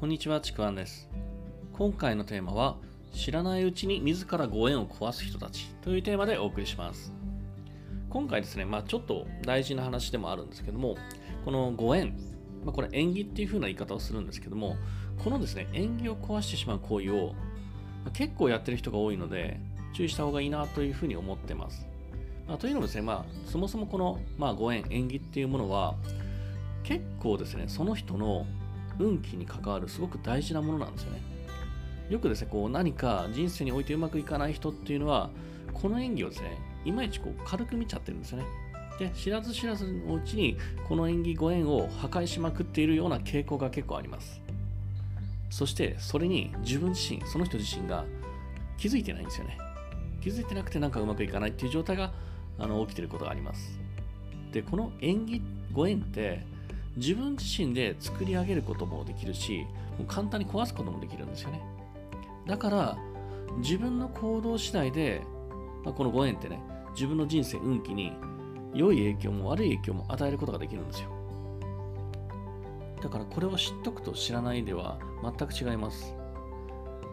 こんにちは、ちくわんです。今回のテーマは、知らないうちに自らご縁を壊す人たちというテーマでお送りします。今回ですね、まあちょっと大事な話でもあるんですけども、このご縁、まあ、これ縁起っていう風な言い方をするんですけども、このですね、縁起を壊してしまう行為を、まあ結構やってる人が多いので、注意した方がいいなというふうに思ってます。まというのもですね、まあそもそもこの、まあ、ご縁、縁起っていうものは、結構ですね、その人の運気に関わるすごく大事なものなんですよね。よくですね、こう何か人生においてうまくいかない人っていうのは、この演技をですね、いまいちこう軽く見ちゃってるんですよね。で、知らず知らずのうちに、この演技ご縁を破壊しまくっているような傾向が結構あります。そして、それに自分自身、その人自身が気づいてないんですよね。気づいてなくてなんかうまくいかないっていう状態があの起きてることがあります。で、この縁起ご縁って、自分自身で作り上げることもできるし、もう簡単に壊すこともできるんですよね。だから、自分の行動次第で、まあ、このご縁ってね、自分の人生、運気に良い影響も悪い影響も与えることができるんですよ。だからこれを知っとくと知らないでは全く違います。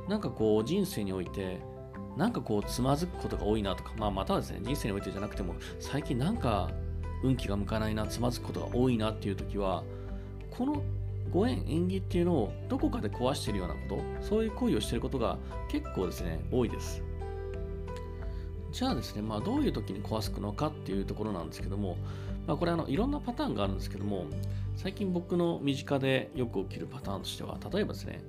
なんかこう人生において、なんかこうつまずくことが多いなとか、まあまたはですね、人生においてじゃなくても、最近なんか運気が向かないな、つまずくことが多いなっていう時は、このご縁、縁起っていうのをどこかで壊してるようなこと、そういう行為をしてることが結構ですね、多いです。じゃあですね、まあどういう時に壊すのかっていうところなんですけども、まあこれあのいろんなパターンがあるんですけども、最近僕の身近でよく起きるパターンとしては、例えばですね、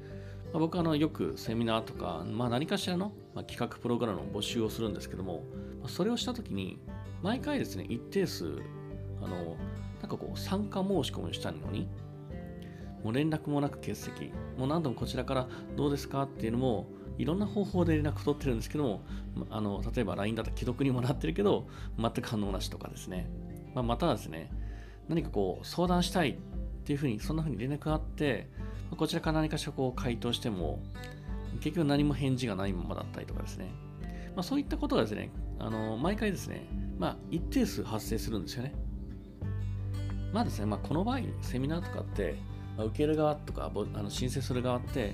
ま、僕はあのよくセミナーとか、まあ、何かしらの、ま、企画プログラムの募集をするんですけども、ま、それをしたときに、毎回ですね、一定数、あの、なんかこう、参加申し込みしたのに、もう連絡もなく欠席、もう何度もこちらからどうですかっていうのも、いろんな方法で連絡取ってるんですけども、あの例えば LINE だと既読にもなってるけど、全く反応なしとかですね、まあ、またはですね、何かこう、相談したいっていうふうに、そんなふうに連絡があって、こちらから何かしらこう回答しても、結局何も返事がないままだったりとかですね。まあ、そういったことがですね、あの毎回ですね、まあ、一定数発生するんですよね。まあですね、まあ、この場合、セミナーとかって、まあ、受ける側とかあの申請する側って、や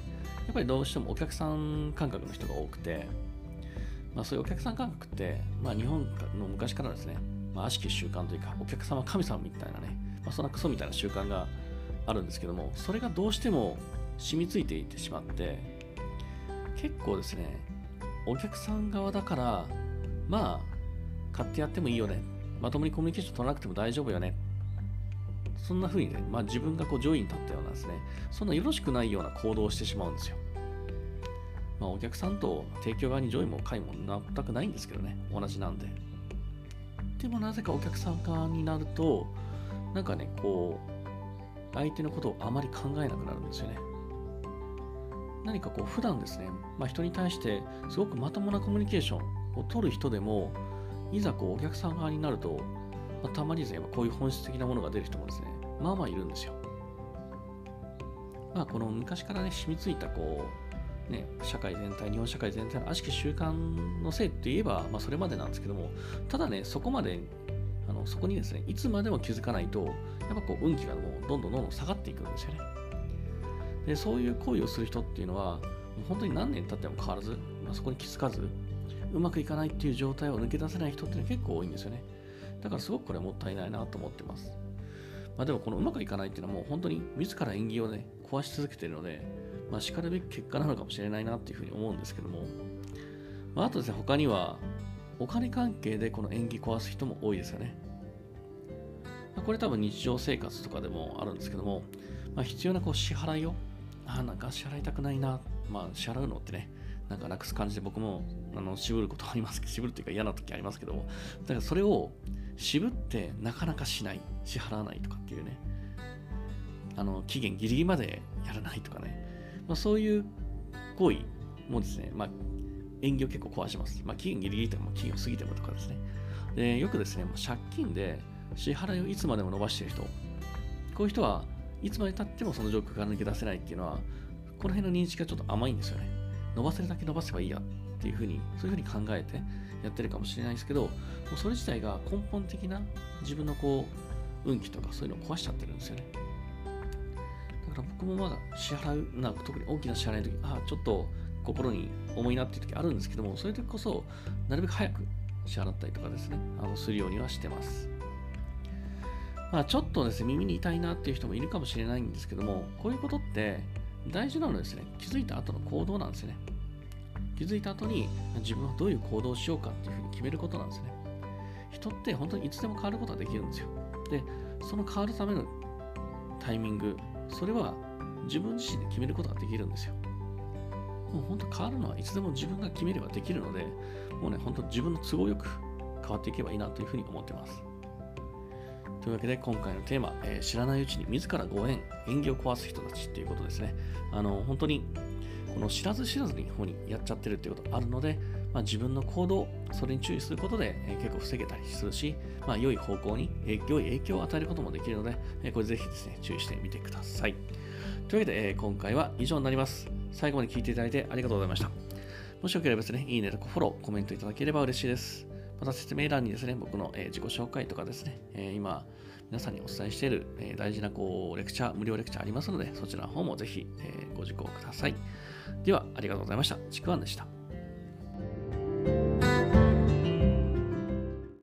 っぱりどうしてもお客さん感覚の人が多くて、まあ、そういうお客さん感覚って、まあ、日本の昔からですね、まあ、悪しき習慣というか、お客様神様みたいなね、まあ、そんなクソみたいな習慣があるんですけども、それがどうしても染みついていってしまって、結構ですね、お客さん側だから、まあ、買ってやってもいいよね。まともにコミュニケーション取らなくても大丈夫よね。そんな風にね、まあ自分がこう上位に立ったようなですね、そんなよろしくないような行動をしてしまうんですよ。まあお客さんと提供側に上位も下位も全くないんですけどね、同じなんで。でもなぜかお客さん側になると、なんかね、こう、相手のことをあまり考えなくなるんですよね。何かこう普段ですね、まあ、人に対してすごくまともなコミュニケーションを取る人でも、いざこうお客さん側になると、まあ、たまにですね、こういう本質的なものが出る人もですね、まあまあいるんですよ。まあこの昔からね、染みついたこう、ね、社会全体、日本社会全体の悪しき習慣のせいって言えば、まあそれまでなんですけども、ただね、そこまであのそこにですね、いつまでも気づかないと、やっぱこう運気がもうどんどんどんどん下がっていくんですよね。で、そういう行為をする人っていうのは、もう本当に何年経っても変わらず、まあ、そこに気づかず、うまくいかないっていう状態を抜け出せない人っていうのは結構多いんですよね。だからすごくこれはもったいないなと思ってます。まあでもこのうまくいかないっていうのはもう本当に自ら縁起をね、壊し続けてるので、まあ叱るべき結果なのかもしれないなっていうふうに思うんですけども、まああとですね、他には、お金関係でこの縁起壊す人も多いですよね。これ多分日常生活とかでもあるんですけども、まあ、必要なこう支払いを、あ、なんか支払いたくないな、まあ支払うのってね、なんかなくす感じで僕もあの渋ることありますけど、渋るっていうか嫌な時ありますけども、だからそれを渋ってなかなかしない、支払わないとかっていうね、あの期限ギリギリまでやらないとかね、まあ、そういう行為もですね、まあ、縁起を結構壊します。まあ、期限ギリギリとかも、期限を過ぎてもとかですね。で、よくですね、もう借金で支払いをいつまでも伸ばしてる人、こういう人はいつまでたってもその状況から抜け出せないっていうのは、この辺の認識がちょっと甘いんですよね。伸ばせるだけ伸ばせばいいやっていうふうに、そういうふうに考えてやってるかもしれないですけど、もうそれ自体が根本的な自分のこう、運気とかそういうのを壊しちゃってるんですよね。だから僕もまだ支払うな、特に大きな支払いの時、ああ、ちょっと心に重いなっていう時あるんですけども、そういう時こそ、なるべく早く支払ったりとかですね、あのするようにはしてます。まあ、ちょっとですね、耳に痛いなっていう人もいるかもしれないんですけども、こういうことって大事なのはですね、気づいた後の行動なんですね。気づいた後に自分はどういう行動をしようかっていうふうに決めることなんですね。人って本当にいつでも変わることができるんですよ。で、その変わるためのタイミング、それは自分自身で決めることができるんですよ。もう本当変わるのはいつでも自分が決めればできるので、もうね、本当自分の都合よく変わっていけばいいなというふうに思ってます。というわけで今回のテーマ、えー、知らないうちに自らご縁、縁起を壊す人たちっていうことですね。あの、本当にこの知らず知らずに方にやっちゃってるっていうことあるので、まあ、自分の行動、それに注意することで、えー、結構防げたりするし、まあ、良い方向に、えー、良い影響を与えることもできるので、えー、これぜひですね、注意してみてください。というわけで、えー、今回は以上になります。最後まで聞いていただいてありがとうございました。もしよければですね、いいねとかフォロー、コメントいただければ嬉しいです。また説明欄にですね、僕の、え、自己紹介とかですね、え、今、皆さんにお伝えしている、え、大事なこうレクチャー、無料レクチャーありますので、そちらの方もぜひ、え、ご受講ください。では、ありがとうございました。ちくわんでした。